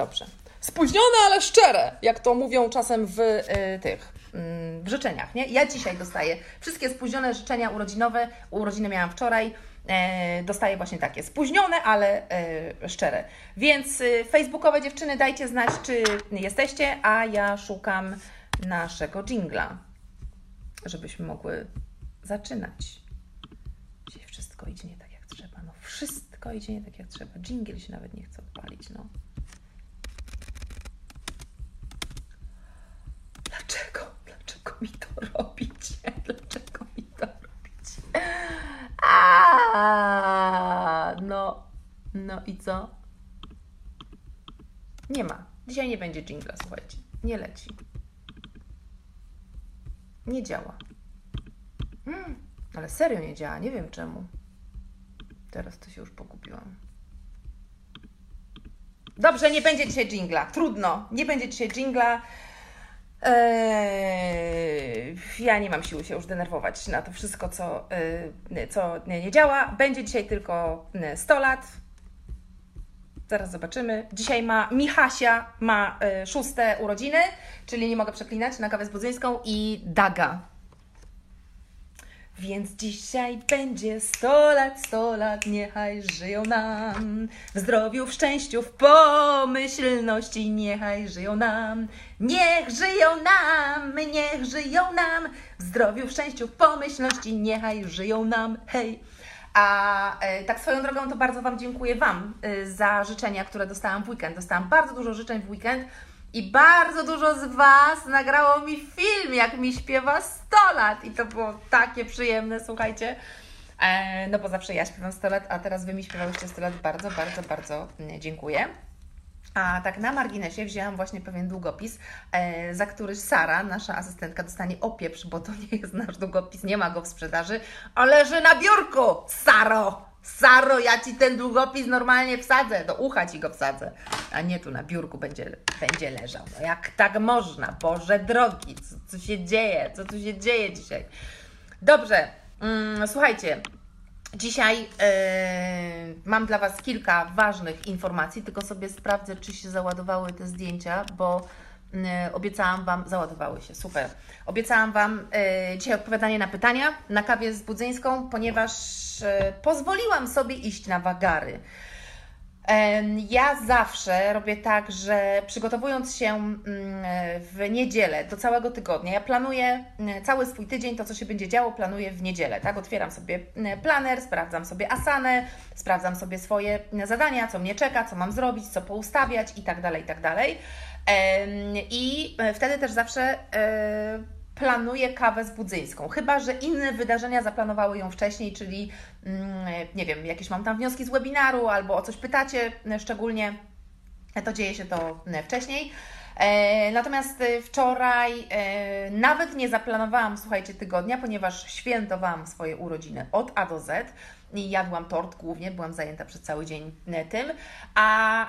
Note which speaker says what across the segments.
Speaker 1: Dobrze. Spóźnione, ale szczere, jak to mówią czasem w y, tych w życzeniach, nie? Ja dzisiaj dostaję wszystkie spóźnione życzenia urodzinowe. Urodziny miałam wczoraj. E, dostaję właśnie takie spóźnione, ale e, szczere. Więc y, facebookowe dziewczyny, dajcie znać, czy jesteście, a ja szukam naszego jingla, żebyśmy mogły zaczynać. Dzisiaj wszystko idzie nie tak jak trzeba. No wszystko idzie nie tak jak trzeba. Jingle się nawet nie chce odpalić, no. Dlaczego? Dlaczego mi to robicie? Dlaczego mi to robicie? A, no, no i co? Nie ma. Dzisiaj nie będzie jingla, słuchajcie. Nie leci. Nie działa. Hmm, ale serio nie działa. Nie wiem czemu. Teraz to się już pogubiłam. Dobrze, nie będzie dzisiaj jingla. Trudno. Nie będzie dzisiaj jingla. Eee, ja nie mam siły się już denerwować na to wszystko, co, yy, co nie działa. Będzie dzisiaj tylko 100 lat. Zaraz zobaczymy. Dzisiaj ma Michasia, ma y, szóste urodziny, czyli nie mogę przeklinać, na kawę z Budzyńską i Daga. Więc dzisiaj będzie sto lat, sto lat, niechaj żyją nam. W zdrowiu, w szczęściu, w pomyślności, niechaj żyją nam. Niech żyją nam, niech żyją nam. W zdrowiu, w szczęściu, w pomyślności, niechaj żyją nam. Hej! A e, tak swoją drogą to bardzo Wam dziękuję Wam e, za życzenia, które dostałam w weekend. Dostałam bardzo dużo życzeń w weekend i bardzo dużo z Was nagrało mi film, jak mi śpiewa 100 lat. I to było takie przyjemne, słuchajcie. E, no bo zawsze ja śpiewam 100 lat, a teraz Wy mi śpiewałyście 100 lat. Bardzo, bardzo, bardzo mm, dziękuję. A tak na marginesie wzięłam właśnie pewien długopis, e, za który Sara, nasza asystentka, dostanie opieprz, bo to nie jest nasz długopis, nie ma go w sprzedaży, a leży na biurku, Saro! Saro, ja ci ten długopis normalnie wsadzę, do ucha ci go wsadzę, a nie tu na biurku będzie, będzie leżał. No jak tak można? Boże drogi, co, co się dzieje? Co tu się dzieje dzisiaj? Dobrze, mm, słuchajcie, Dzisiaj yy, mam dla Was kilka ważnych informacji, tylko sobie sprawdzę, czy się załadowały te zdjęcia, bo obiecałam Wam, załadowały się, super. Obiecałam Wam yy, dzisiaj odpowiadanie na pytania na kawie z Budzyńską, ponieważ pozwoliłam sobie iść na wagary. Ja zawsze robię tak, że przygotowując się mm, w niedzielę do całego tygodnia, ja planuję cały swój tydzień, to co się będzie działo, planuję w niedzielę, tak? Otwieram sobie planer, sprawdzam sobie asanę, sprawdzam sobie swoje zadania, co mnie czeka, co mam zrobić, co poustawiać i tak dalej, i e, wtedy też zawsze e, planuje kawę z budzyńską, chyba że inne wydarzenia zaplanowały ją wcześniej, czyli mm, nie wiem, jakieś mam tam wnioski z webinaru albo o coś pytacie szczególnie, to dzieje się to wcześniej. E, natomiast wczoraj e, nawet nie zaplanowałam, słuchajcie, tygodnia, ponieważ świętowałam swoje urodziny od A do Z i jadłam tort głównie, byłam zajęta przez cały dzień e, tym, a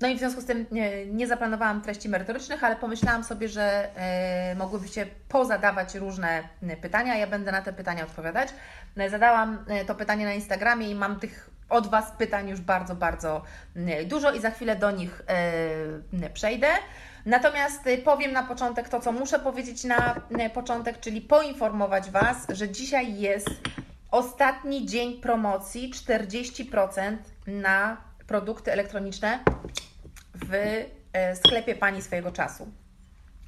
Speaker 1: no i w związku z tym nie, nie zaplanowałam treści merytorycznych, ale pomyślałam sobie, że e, mogłybyście pozadawać różne pytania, ja będę na te pytania odpowiadać. E, zadałam to pytanie na Instagramie i mam tych od Was pytań już bardzo, bardzo dużo i za chwilę do nich przejdę. Natomiast powiem na początek to, co muszę powiedzieć na początek, czyli poinformować Was, że dzisiaj jest Ostatni dzień promocji 40% na produkty elektroniczne w e, sklepie Pani swojego czasu.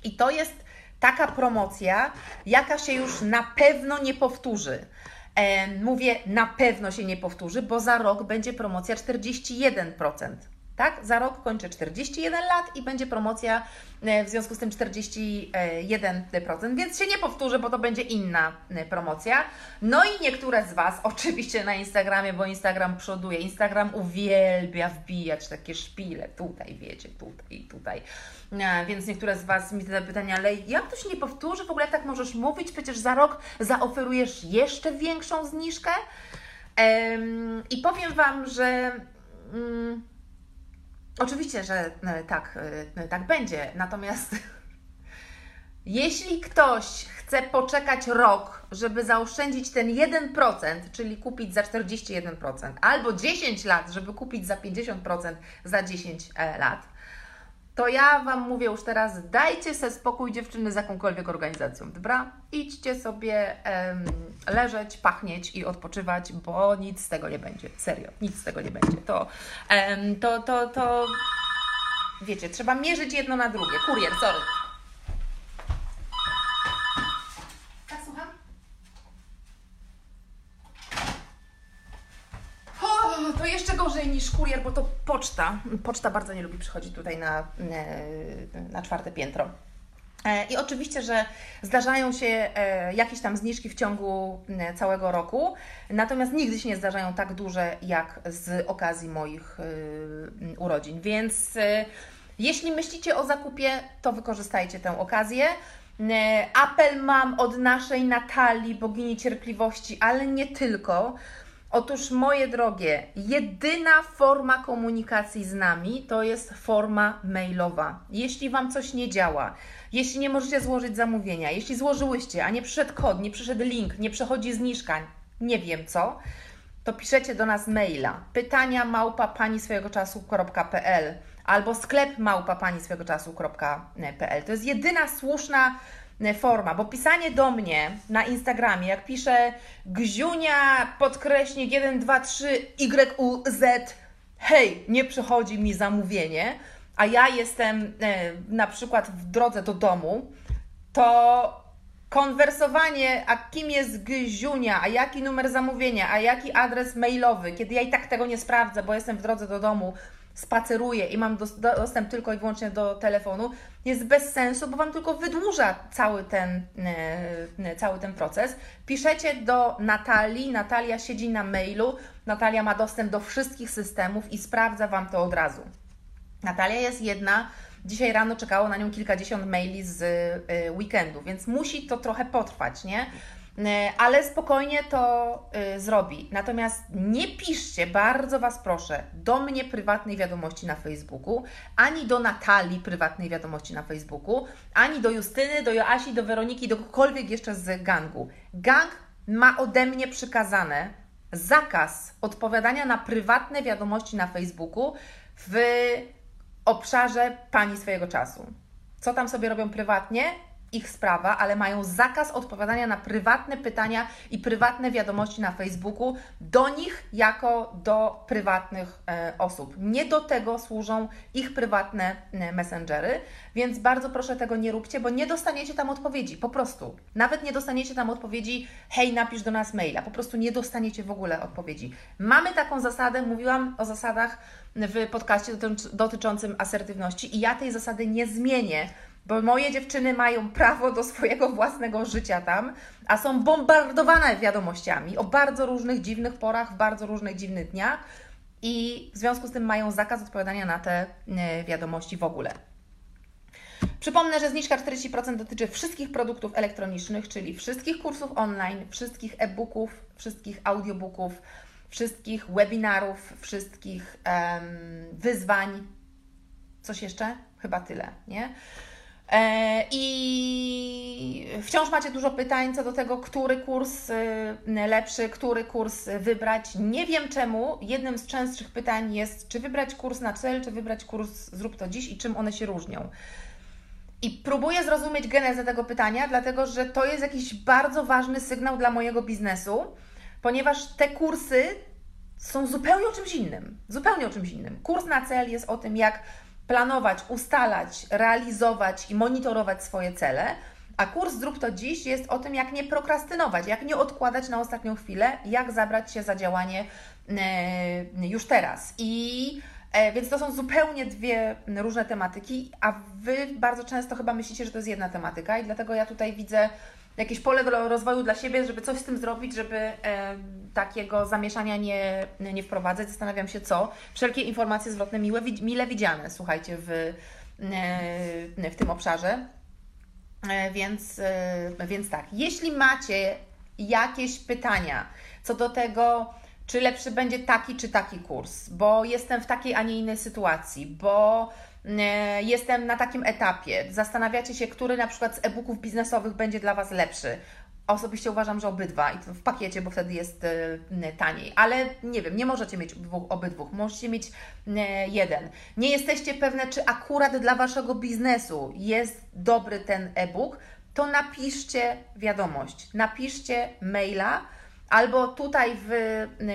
Speaker 1: I to jest taka promocja, jaka się już na pewno nie powtórzy. Mówię, na pewno się nie powtórzy, bo za rok będzie promocja 41% tak? Za rok kończę 41 lat i będzie promocja e, w związku z tym 41%, więc się nie powtórzę, bo to będzie inna e, promocja. No i niektóre z Was, oczywiście na Instagramie, bo Instagram przoduje, Instagram uwielbia wbijać takie szpile, tutaj wiecie, tutaj i tutaj. E, więc niektóre z Was mi zada pytania, ale jak to się nie powtórzy? W ogóle tak możesz mówić? Przecież za rok zaoferujesz jeszcze większą zniżkę. I powiem Wam, że... Oczywiście, że e, tak, e, tak będzie. Natomiast Jeśli ktoś chce poczekać rok, żeby zaoszczędzić ten 1%, czyli kupić za 41%, albo 10 lat, żeby kupić za 50% za 10 e, lat, to ja Wam mówię już teraz, dajcie sobie spokój dziewczyny z jakąkolwiek organizacją, dobra? Idźcie sobie em, leżeć, pachnieć i odpoczywać, bo nic z tego nie będzie. Serio, nic z tego nie będzie. To, em, to, to, to, wiecie, trzeba mierzyć jedno na drugie. Kurier, sorry. Tak, słucham? O, to jeszcze gorzej niż kurier, bo to poczta. Poczta bardzo nie lubi przychodzić tutaj na, e, na czwarte piętro. E, I oczywiście, że zdarzają się e, jakieś tam zniżki w ciągu całego roku, natomiast nigdy się nie zdarzają tak duże jak z okazji moich urodzin. Więc jeśli myślicie o zakupie, to wykorzystajcie tę okazję. Apel mam od naszej Natalii, bogini cierpliwości, ale nie tylko. Otóż, moje drogie, jedyna forma komunikacji z nami to jest forma mailowa. Jeśli Wam coś nie działa, jeśli nie możecie złożyć zamówienia, jeśli złożyłyście, a nie przyszedł kod, nie przyszedł link, nie przechodzi zniżka, nie wiem co, to piszecie do nas maila pytania małpa pani swojego czasu.pl albo sklep małpa pani swojego czasu.pl. To jest jedyna słuszna forma, bo pisanie do mnie na Instagramie, jak piszę Gziunia podkreśnik 1, 2, 3 YUZ, hej, nie przychodzi mi zamówienie, a ja jestem e, na przykład w drodze do domu, to konwersowanie, a kim jest Gziunia, a jaki numer zamówienia, a jaki adres mailowy, kiedy ja i tak tego nie sprawdzę, bo jestem w drodze do domu, spaceruję i mam dostęp tylko i wyłącznie do telefonu, jest bez sensu, bo Wam tylko wydłuża cały ten, e, e, cały ten proces. Piszecie do Natalii, Natalia siedzi na mailu, Natalia ma dostęp do wszystkich systemów i sprawdza Wam to od razu. Natalia jest jedna, dzisiaj rano czekało na nią kilkadziesiąt maili z e, weekendu, więc musi to trochę potrwać, nie? E, ale spokojnie to y, zrobi. Natomiast nie piszcie, bardzo Was proszę, do mnie prywatnej wiadomości na Facebooku, ani do Natalii prywatnej wiadomości na Facebooku, ani do Justyny, do Joasi, do Weroniki, do kogokolwiek jeszcze z gangu. Gang ma ode mnie przykazane zakaz odpowiadania na prywatne wiadomości na Facebooku w obszarze pani swojego czasu. Co tam sobie robią prywatnie? Ich sprawa, ale mają zakaz odpowiadania na prywatne pytania i prywatne wiadomości na Facebooku do nich jako do prywatnych e, osób. Nie do tego służą ich prywatne e, messengery, więc bardzo proszę tego nie róbcie, bo nie dostaniecie tam odpowiedzi, po prostu. Nawet nie dostaniecie tam odpowiedzi, hej, napisz do nas maila, po prostu nie dostaniecie w ogóle odpowiedzi. Mamy taką zasadę, mówiłam o zasadach w podcaście dotyczącym asertywności i ja tej zasady nie zmienię bo moje dziewczyny mają prawo do swojego własnego życia tam, a są bombardowane wiadomościami o bardzo różnych dziwnych porach, w bardzo różnych dziwnych dniach i w związku z tym mają zakaz odpowiadania na te e, wiadomości w ogóle. Przypomnę, że zniżka 40% dotyczy wszystkich produktów elektronicznych, czyli wszystkich kursów online, wszystkich e-booków, wszystkich audiobooków, wszystkich webinarów, wszystkich um, wyzwań. Coś jeszcze? Chyba tyle, nie? E, I wciąż macie dużo pytań co do tego, który kurs y, lepszy, który kurs wybrać. Nie wiem czemu. Jednym z częstszych pytań jest, czy wybrać kurs na cel, czy wybrać kurs Zrób to dziś i czym one się różnią. I próbuję zrozumieć genezę tego pytania, dlatego że to jest jakiś bardzo ważny sygnał dla mojego biznesu, ponieważ te kursy są zupełnie o czymś innym. Zupełnie o czymś innym. Kurs na cel jest o tym, jak planować, ustalać, realizować i monitorować swoje cele. A kurs Zrób to dziś jest o tym, jak nie prokrastynować, jak nie odkładać na ostatnią chwilę, jak zabrać się za działanie e, już teraz. I e, więc to są zupełnie dwie różne tematyki, a Wy bardzo często chyba myślicie, że to jest jedna tematyka, i dlatego ja tutaj widzę jakieś pole do rozwoju dla siebie, żeby coś z tym zrobić, żeby e, takiego zamieszania nie, nie wprowadzać. Zastanawiam się, co. Wszelkie informacje zwrotne miłe, mile widziane, słuchajcie, w, e, w tym obszarze. E, więc, e, więc tak, jeśli macie jakieś pytania co do tego, czy lepszy będzie taki czy taki kurs, bo jestem w takiej, a nie innej sytuacji, bo jestem na takim etapie, zastanawiacie się, który na przykład z e-booków biznesowych będzie dla Was lepszy. Osobiście uważam, że obydwa i to w pakiecie, bo wtedy jest e, taniej. Ale nie wiem, nie możecie mieć obydwóch, możecie mieć e, jeden. Nie jesteście pewne, czy akurat dla Waszego biznesu jest dobry ten e-book, to napiszcie wiadomość, napiszcie maila albo tutaj w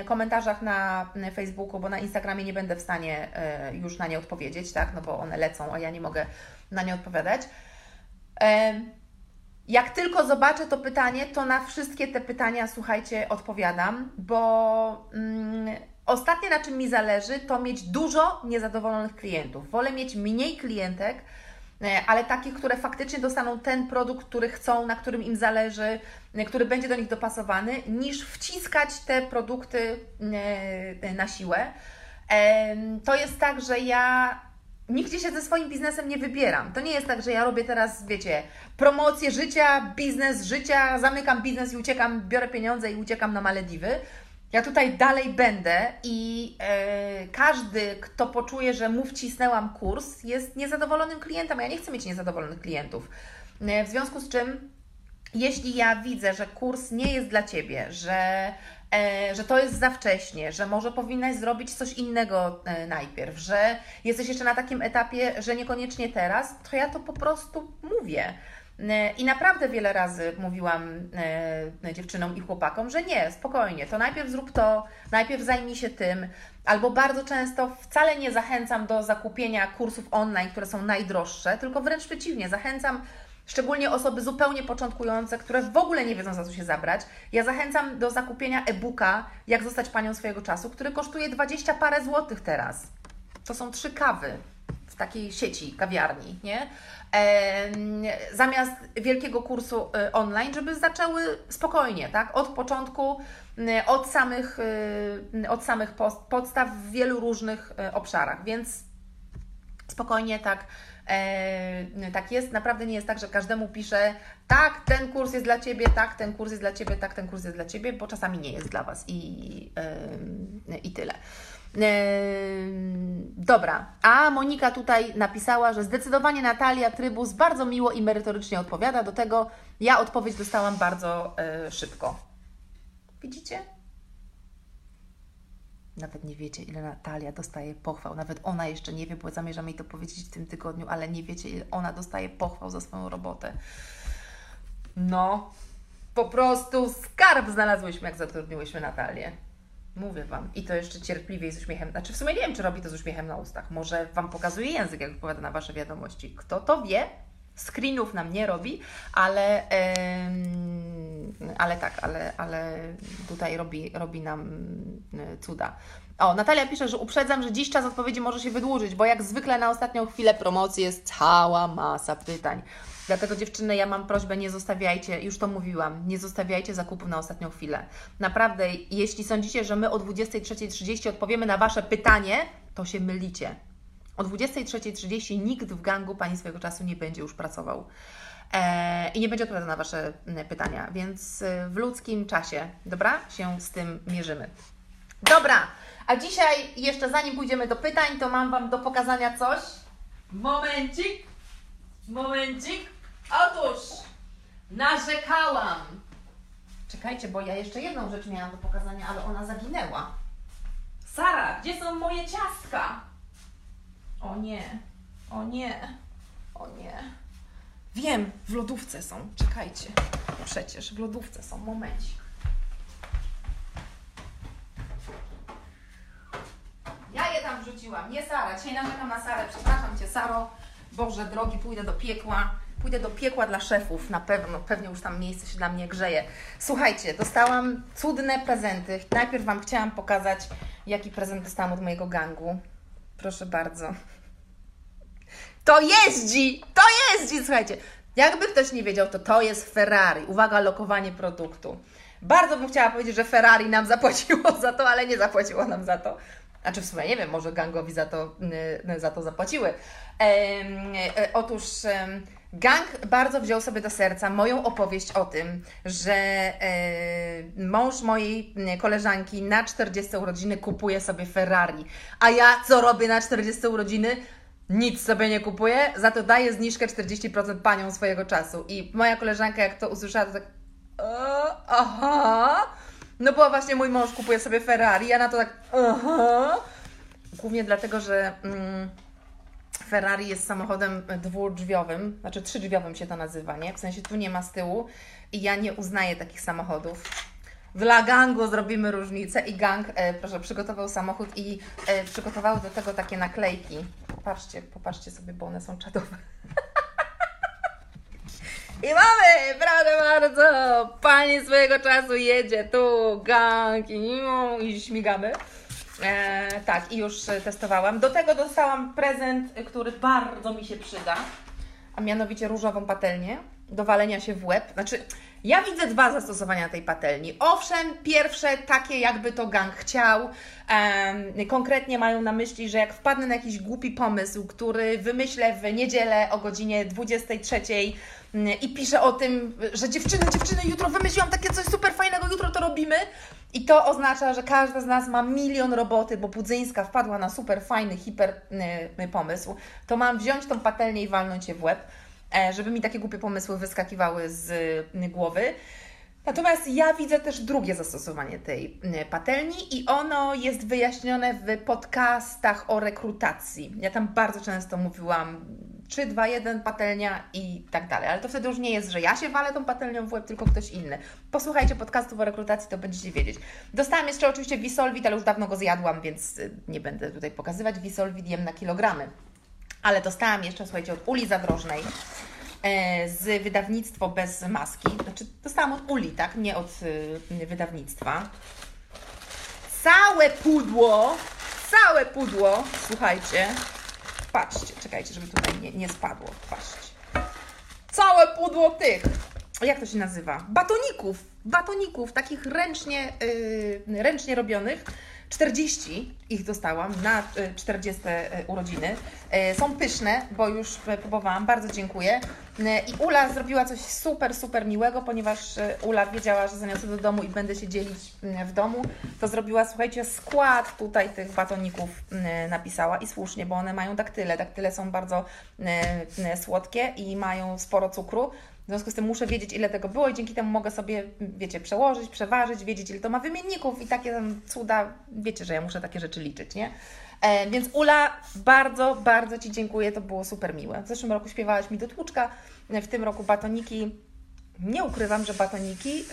Speaker 1: komentarzach na Facebooku, bo na Instagramie nie będę w stanie e, już na nie odpowiedzieć, tak, no bo one lecą, a ja nie mogę na nie odpowiadać. Jak tylko zobaczę to pytanie, to na wszystkie te pytania, słuchajcie, odpowiadam, bo mm, ostatnie na czym mi zależy, to mieć dużo niezadowolonych klientów. Wolę mieć mniej klientek, e, ale takich, które faktycznie dostaną ten produkt, który chcą, na którym im zależy, który będzie do nich dopasowany, niż wciskać te produkty e, na siłę. To jest tak, że ja nigdzie się ze swoim biznesem nie wybieram. To nie jest tak, że ja robię teraz, wiecie, promocję życia, biznes życia, zamykam biznes i uciekam, biorę pieniądze i uciekam na Malediwy. Ja tutaj dalej będę i e, każdy, kto poczuje, że mu wcisnęłam kurs, jest niezadowolonym klientem, ja nie chcę mieć niezadowolonych klientów. E, w związku z czym, jeśli ja widzę, że kurs nie jest dla Ciebie, że E, że to jest za wcześnie, że może powinnaś zrobić coś innego e, najpierw, że jesteś jeszcze na takim etapie, że niekoniecznie teraz, to ja to po prostu mówię. E, I naprawdę wiele razy mówiłam dziewczynom i chłopakom, że nie, spokojnie, to najpierw zrób to, najpierw zajmij się tym, albo bardzo często wcale nie zachęcam do zakupienia kursów online, które są najdroższe, tylko wręcz przeciwnie, zachęcam szczególnie osoby zupełnie początkujące, które w ogóle nie wiedzą za co się zabrać. Ja zachęcam do zakupienia e-booka Jak zostać panią swojego czasu, który kosztuje 20 parę złotych teraz. To są trzy kawy w takiej sieci kawiarni, nie? zamiast wielkiego kursu y, online, żeby zaczęły spokojnie, tak? Od początku, y, od samych, y, od samych podstaw w wielu różnych obszarach, więc spokojnie tak tak jest, naprawdę nie jest tak, że każdemu piszę tak, ten kurs jest dla Ciebie, tak, ten kurs jest dla Ciebie, tak, ten kurs jest dla Ciebie, bo czasami nie jest dla Was i, e, i tyle. E, dobra, a Monika tutaj napisała, że zdecydowanie Natalia Trybus bardzo miło i merytorycznie odpowiada. Do tego ja odpowiedź dostałam bardzo szybko. Widzicie? Nawet nie wiecie, ile Natalia dostaje pochwał. Nawet ona jeszcze nie wie, bo zamierzam jej to powiedzieć w tym tygodniu, ale nie wiecie, ile ona dostaje pochwał za swoją robotę. No, po prostu skarb znalazłyśmy, jak zatrudniłyśmy Natalię. Mówię Wam. I to jeszcze cierpliwie i z uśmiechem. Znaczy, w sumie nie wiem, czy robi to z uśmiechem na ustach. Może Wam pokazuje język, jak odpowiada na Wasze wiadomości. Kto to wie? Screenów nam nie robi, ale, yy, ale tak, ale, ale tutaj robi, robi nam y, cuda. O, Natalia pisze, że uprzedzam, że dziś czas odpowiedzi może się wydłużyć, bo jak zwykle na ostatnią chwilę promocji jest cała masa pytań. Dlatego dziewczyny, ja mam prośbę, nie zostawiajcie, już to mówiłam, nie zostawiajcie zakupów na ostatnią chwilę. Naprawdę, jeśli sądzicie, że my o 23.30 odpowiemy na Wasze pytanie, to się mylicie. O 23.30 nikt w gangu Pani swojego czasu nie będzie już pracował. E, I nie będzie odpowiadał na Wasze pytania, więc e, w ludzkim czasie, dobra, się z tym mierzymy. Dobra, a dzisiaj jeszcze zanim pójdziemy do pytań, to mam Wam do pokazania coś. Momencik, momencik. Otóż narzekałam. Czekajcie, bo ja jeszcze jedną rzecz miałam do pokazania, ale ona zaginęła. Sara, gdzie są moje ciastka? O nie, o nie, o nie. Wiem, w lodówce są. Czekajcie. Przecież w lodówce są. Momencik. Ja je tam wrzuciłam. Nie Sara. Dzisiaj narzekam na Sarę. Przepraszam Cię, Saro. Boże drogi, pójdę do piekła. Pójdę do piekła dla szefów, na pewno. Pewnie już tam miejsce się dla mnie grzeje. Słuchajcie, dostałam cudne prezenty. Najpierw Wam chciałam pokazać, jaki prezent dostałam od mojego gangu. Proszę bardzo. To jeździ! To jeździ! Słuchajcie, jakby ktoś nie wiedział, to to jest Ferrari. Uwaga, lokowanie produktu. Bardzo bym chciała powiedzieć, że Ferrari nam zapłaciło za to, ale nie zapłaciło nam za to. Znaczy w sumie nie wiem, może gangowi za to, y, za to zapłaciły. E, otóż gang bardzo wziął sobie do serca moją opowieść o tym, że e, mąż mojej koleżanki na 40 urodziny kupuje sobie Ferrari. A ja co robię na 40 urodziny? Nic sobie nie kupuję, za to daję zniżkę 40% panią swojego czasu. I moja koleżanka, jak to usłyszała, to tak. "E, aha. No bo właśnie mój mąż kupuje sobie Ferrari, ja na to tak. Aha. Głównie dlatego, że mm, Ferrari jest samochodem dwudrzwiowym, znaczy trzydrzwiowym się to nazywa, nie? W sensie tu nie ma z tyłu i ja nie uznaję takich samochodów. Dla gangu zrobimy różnicę i gang, e, proszę, przygotował samochód i e, przygotował do tego takie naklejki. Popatrzcie, popatrzcie sobie, bo one są czadowe. I mamy, proszę bardzo, pani swojego czasu jedzie tu, gang i, i śmigamy. E, tak, i już e, testowałam. Do tego dostałam prezent, który bardzo mi się przyda, a mianowicie różową patelnię do walenia się w łeb. Znaczy, ja widzę dwa zastosowania tej patelni. Owszem, pierwsze takie, jakby to gang chciał. Em, konkretnie mają na myśli, że jak wpadnę na jakiś głupi pomysł, który wymyślę w niedzielę o godzinie 23 mm, i piszę o tym, że dziewczyny, dziewczyny, jutro wymyśliłam takie coś super fajnego, jutro to robimy. I to oznacza, że każda z nas ma milion roboty, bo Budzyńska wpadła na super fajny, hiper y, pomysł. To mam wziąć tą patelnię i walnąć je w łeb, żeby mi takie głupie pomysły wyskakiwały z y, głowy. Natomiast ja widzę też drugie zastosowanie tej y, patelni i ono jest wyjaśnione w podcastach o rekrutacji. Ja tam bardzo często mówiłam 3, 2, 1 patelnia i tak dalej, ale to wtedy już nie jest, że ja się walę tą patelnią w łeb, tylko ktoś inny. Posłuchajcie podcastów o rekrutacji, to będziecie wiedzieć. Dostałam jeszcze oczywiście Wisolwit, ale już dawno go zjadłam, więc y, nie będę tutaj pokazywać. Wisolwit jem na kilogramy. Ale dostałam jeszcze, słuchajcie, od Uli Zadrożnej e, z wydawnictwo bez maski. Znaczy, dostałam od Uli, tak? Nie od y, wydawnictwa. Całe pudło, całe pudło, słuchajcie. Patrzcie, czekajcie, żeby tutaj nie, nie spadło. Patrzcie. Całe pudło tych, jak to się nazywa? Batoników. Batoników, takich ręcznie, yy, ręcznie robionych. 40 ich dostałam na y, 40 urodziny. Y, Są pyszne, bo już próbowałam, bardzo dziękuję. I Ula zrobiła coś super, super miłego, ponieważ Ula wiedziała, że zaniosę do domu i będę się dzielić y, w domu, to zrobiła, słuchajcie, skład tutaj tych batoników y, napisała i słusznie, bo one mają daktyle. Daktyle są bardzo y, słodkie i mają sporo cukru. Związku z tym muszę wiedzieć, ile tego było i dzięki temu mogę sobie, wiecie, przełożyć, przeważyć, wiedzieć, ile to ma wymienników i takie tam cuda, wiecie, że ja muszę takie rzeczy liczyć, nie? E, więc Ula, bardzo, bardzo Ci dziękuję, to było super miłe. W zeszłym roku śpiewałaś mi do tłuczka, w tym roku batoniki. Nie ukrywam, że batoniki,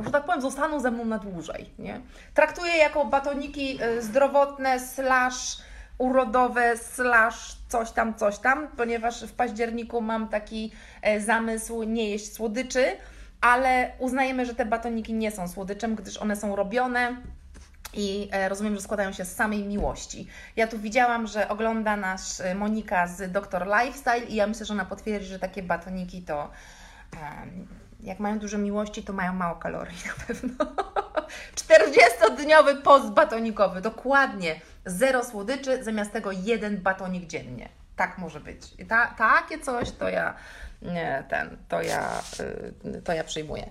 Speaker 1: y, że tak powiem, zostaną ze mną na dłużej, nie? Traktuję jako batoniki y, zdrowotne slash urodowe slash coś tam, coś tam, ponieważ w październiku mam taki e, zamysł nie jeść słodyczy, ale uznajemy, że te batoniki nie są słodyczem, gdyż one są robione i e, rozumiem, że składają się z samej miłości. Ja tu widziałam, że ogląda nas e, Monika z Doktor Lifestyle i ja myślę, że ona potwierdzi, że takie batoniki to jak mają dużo miłości, to mają mało kalorii na pewno. 40-dniowy post batonikowy, dokładnie. Zero słodyczy, zamiast tego jeden batonik dziennie. Tak może być. I ta, takie coś to ja nie, ten, to ja, y, to ja przyjmuję.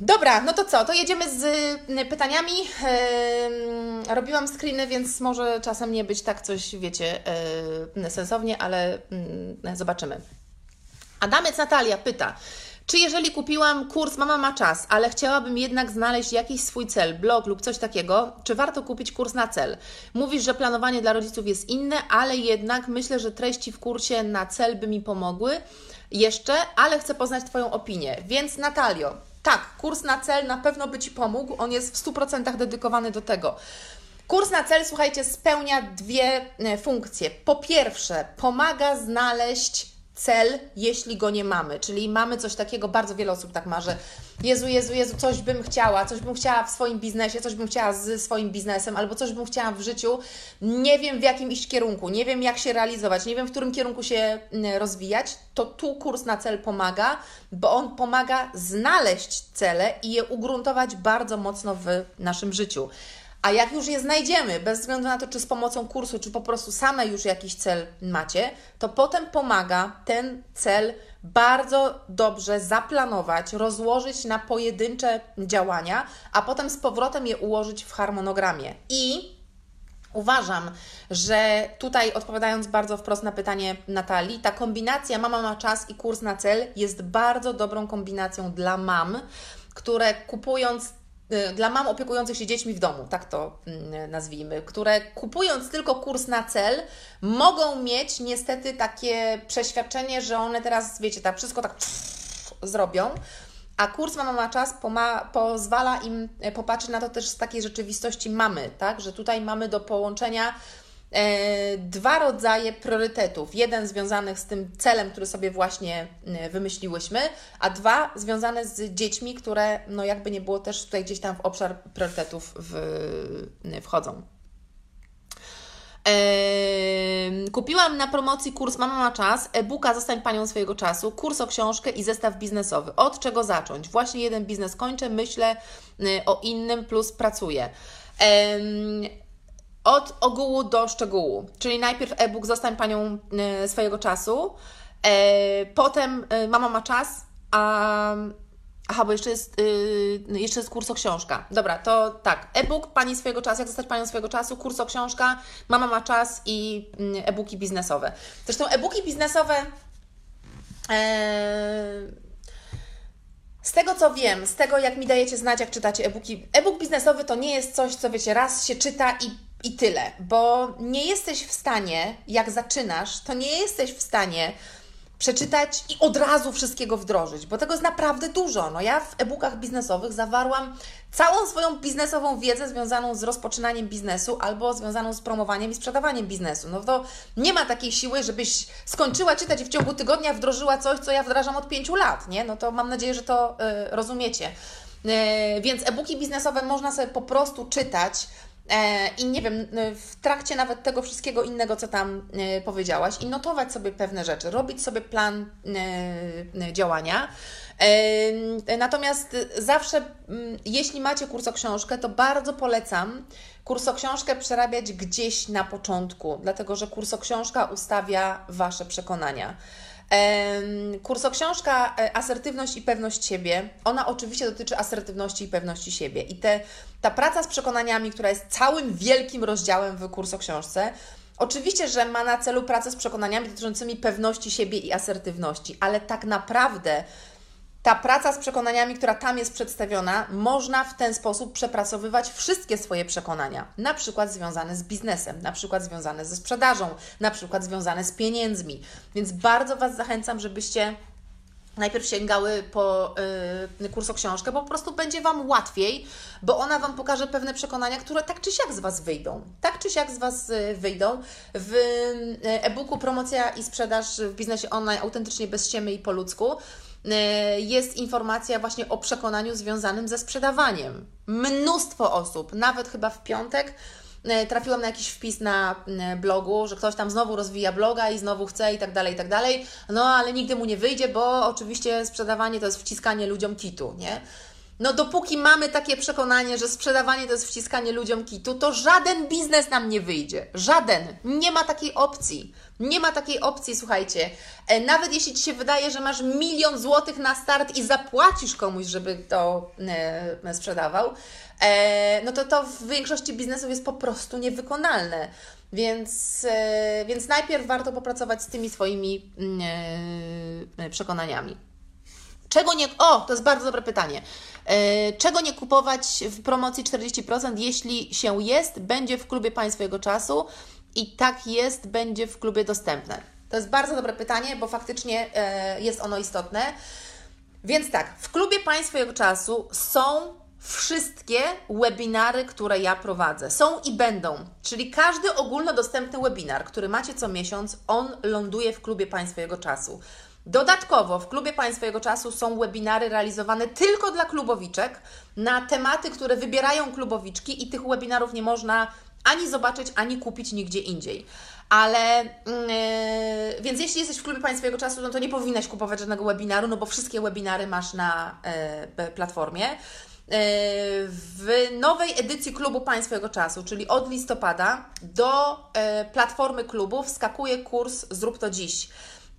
Speaker 1: Dobra, no to co? To jedziemy z y, pytaniami. Robiłam screeny, więc może czasem nie być tak coś, wiecie, y, sensownie, ale y, zobaczymy. Adamec Natalia pyta, czy jeżeli kupiłam kurs Mama ma czas, ale chciałabym jednak znaleźć jakiś swój cel, blog lub coś takiego, czy warto kupić kurs na cel? Mówisz, że planowanie dla rodziców jest inne, ale jednak myślę, że treści w kursie na cel by mi pomogły jeszcze, ale chcę poznać Twoją opinię. Więc Natalio, tak, kurs na cel na pewno by Ci pomógł, on jest w 100% dedykowany do tego. Kurs na cel, słuchajcie, spełnia dwie e, funkcje. Po pierwsze, pomaga znaleźć cel, jeśli go nie mamy. Czyli mamy coś takiego, bardzo wiele osób tak ma, że Jezu, Jezu, Jezu, coś bym chciała, coś bym chciała w swoim biznesie, coś bym chciała z swoim biznesem, albo coś bym chciała w życiu. Nie wiem w jakim iść kierunku, nie wiem jak się realizować, nie wiem w którym kierunku się mm, rozwijać. To tu kurs na cel pomaga, bo on pomaga znaleźć cele i je ugruntować bardzo mocno w naszym życiu. A jak już je znajdziemy, bez względu na to, czy z pomocą kursu, czy po prostu same już jakiś cel macie, to potem pomaga ten cel bardzo dobrze zaplanować, rozłożyć na pojedyncze działania, a potem z powrotem je ułożyć w harmonogramie. I
Speaker 2: Uważam, że tutaj odpowiadając bardzo wprost na pytanie Natalii, ta kombinacja mama ma czas i kurs na cel jest bardzo dobrą kombinacją dla mam, które kupując dla mam opiekujących się dziećmi w domu, tak to mm, nazwijmy, które kupując tylko kurs na cel, mogą mieć niestety takie przeświadczenie, że one teraz, wiecie, tak wszystko tak zrobią, a kurs Mama ma czas pozwala im e, popatrzeć na to też z takiej rzeczywistości mamy, tak? Że tutaj mamy do połączenia dwa rodzaje priorytetów. Jeden związany z tym celem, który sobie właśnie e, wymyśliłyśmy, a dwa związane z dziećmi, które no jakby nie było też tutaj gdzieś tam w obszar priorytetów w, wchodzą. Kupiłam na promocji kurs Mama ma czas, e-booka Zostań Panią swojego czasu, kurs o książkę i zestaw biznesowy. Od czego zacząć? Właśnie jeden biznes kończę, myślę o innym plus pracuję. Od ogółu do szczegółu, czyli najpierw e-book Zostań Panią y, swojego czasu, e, potem y, Mama ma czas, a Aha, bo jeszcze jest, yy, jeszcze jest kurs o książka. Dobra, to tak. E-book Pani swojego czasu, jak zostać Panią swojego czasu, kurs o książka, Mama ma czas i e-booki biznesowe. Zresztą e-booki biznesowe yy, z tego co wiem, z tego jak mi dajecie znać, jak czytacie e-booki, e-book biznesowy to nie jest coś, co wiecie, raz się czyta i, i tyle, bo nie jesteś w stanie, jak zaczynasz, to nie jesteś w stanie przeczytać i od razu wszystkiego wdrożyć, bo tego jest naprawdę dużo. No ja w e-bookach biznesowych zawarłam całą swoją biznesową wiedzę związaną z rozpoczynaniem biznesu albo związaną z promowaniem i sprzedawaniem biznesu. No to nie ma takiej siły, żebyś skończyła czytać i w ciągu tygodnia wdrożyła coś, co ja wdrażam od pięciu lat, nie? No to mam nadzieję, że to y, rozumiecie. Y, więc e-booki biznesowe można sobie po prostu czytać, i nie wiem, e, w trakcie nawet tego wszystkiego innego, co tam e, powiedziałaś, i notować sobie pewne rzeczy, robić sobie plan działania. Natomiast zawsze, jeśli macie kurs o książkę, to bardzo polecam kurs o książkę przerabiać gdzieś na początku, dlatego że kurs o książka ustawia Wasze przekonania. Kursoksiążka e, Asertywność i pewność siebie, ona oczywiście dotyczy asertywności i pewności siebie. I te, ta praca z przekonaniami, która jest całym wielkim rozdziałem w kursoksiążce, oczywiście, że ma na celu pracę z przekonaniami dotyczącymi pewności siebie i asertywności, ale tak naprawdę ta praca z przekonaniami, która tam jest przedstawiona, można w ten sposób przepracowywać wszystkie swoje przekonania, na przykład związane z biznesem, na przykład związane ze sprzedażą, na przykład związane z pieniędzmi. Więc bardzo Was zachęcam, żebyście najpierw sięgały po yy, kurs o książkę, bo po prostu będzie Wam łatwiej, bo ona Wam pokaże pewne przekonania, które tak czy siak z Was wyjdą. Tak czy siak z Was yy, wyjdą. W yy, e-booku Promocja i sprzedaż w biznesie online autentycznie bez ściemy i po ludzku jest informacja właśnie o przekonaniu związanym ze sprzedawaniem. Mnóstwo osób, nawet chyba w piątek, e, trafiłam na jakiś wpis na e, blogu, że ktoś tam znowu rozwija bloga i znowu chce i tak dalej, i tak dalej. No ale nigdy mu nie wyjdzie, bo oczywiście sprzedawanie to jest wciskanie ludziom kitu, nie? No dopóki mamy takie przekonanie, że sprzedawanie to jest wciskanie ludziom kitu, to żaden biznes nam nie wyjdzie. Żaden. Nie ma takiej opcji. Nie ma takiej opcji, słuchajcie. E, nawet jeśli Ci się wydaje, że masz milion złotych na start i zapłacisz komuś, żeby to e, sprzedawał, e, no to to w większości biznesów jest po prostu niewykonalne. Więc, więc najpierw warto popracować z tymi swoimi mm, przekonaniami. Czego nie. O, to jest bardzo dobre pytanie. Czego nie kupować w promocji 40%, jeśli się jest, będzie w klubie jego czasu i tak jest, będzie w klubie dostępne? To jest bardzo dobre pytanie, bo faktycznie e, jest ono istotne. Więc tak, w klubie Jego Czasu są wszystkie webinary, które ja prowadzę. Są i będą. Czyli każdy ogólnodostępny webinar, który macie co miesiąc, on ląduje w klubie Państwa Jego Czasu. Dodatkowo w klubie Państwa Jego Czasu są webinary realizowane tylko dla klubowiczek na tematy, które wybierają klubowiczki i tych webinarów nie można ani zobaczyć, ani kupić nigdzie indziej. Ale yy, więc jeśli jesteś w klubie Państwowego Czasu, no to nie powinnaś kupować żadnego webinaru, no bo wszystkie webinary masz na yy, platformie. Yy, w nowej edycji klubu Państwowego Czasu, czyli od listopada, do platformy klubu wskakuje kurs Zrób to dziś.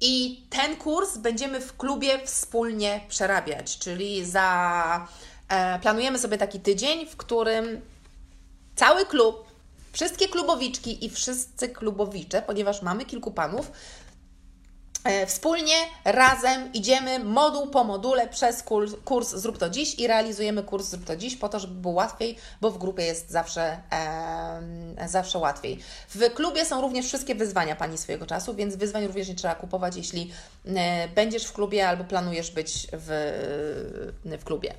Speaker 2: I ten kurs będziemy w klubie wspólnie przerabiać, czyli za, e, planujemy sobie taki tydzień, w którym cały klub Wszystkie klubowiczki i wszyscy klubowicze, ponieważ mamy kilku panów, wspólnie, razem idziemy moduł po module przez kurs, kurs Zrób to dziś i realizujemy kurs Zrób to dziś po to, żeby było łatwiej, bo w grupie jest zawsze, e, zawsze łatwiej. W klubie są również wszystkie wyzwania Pani swojego czasu, więc wyzwań również nie trzeba kupować, jeśli e, będziesz w klubie albo planujesz być w, w klubie.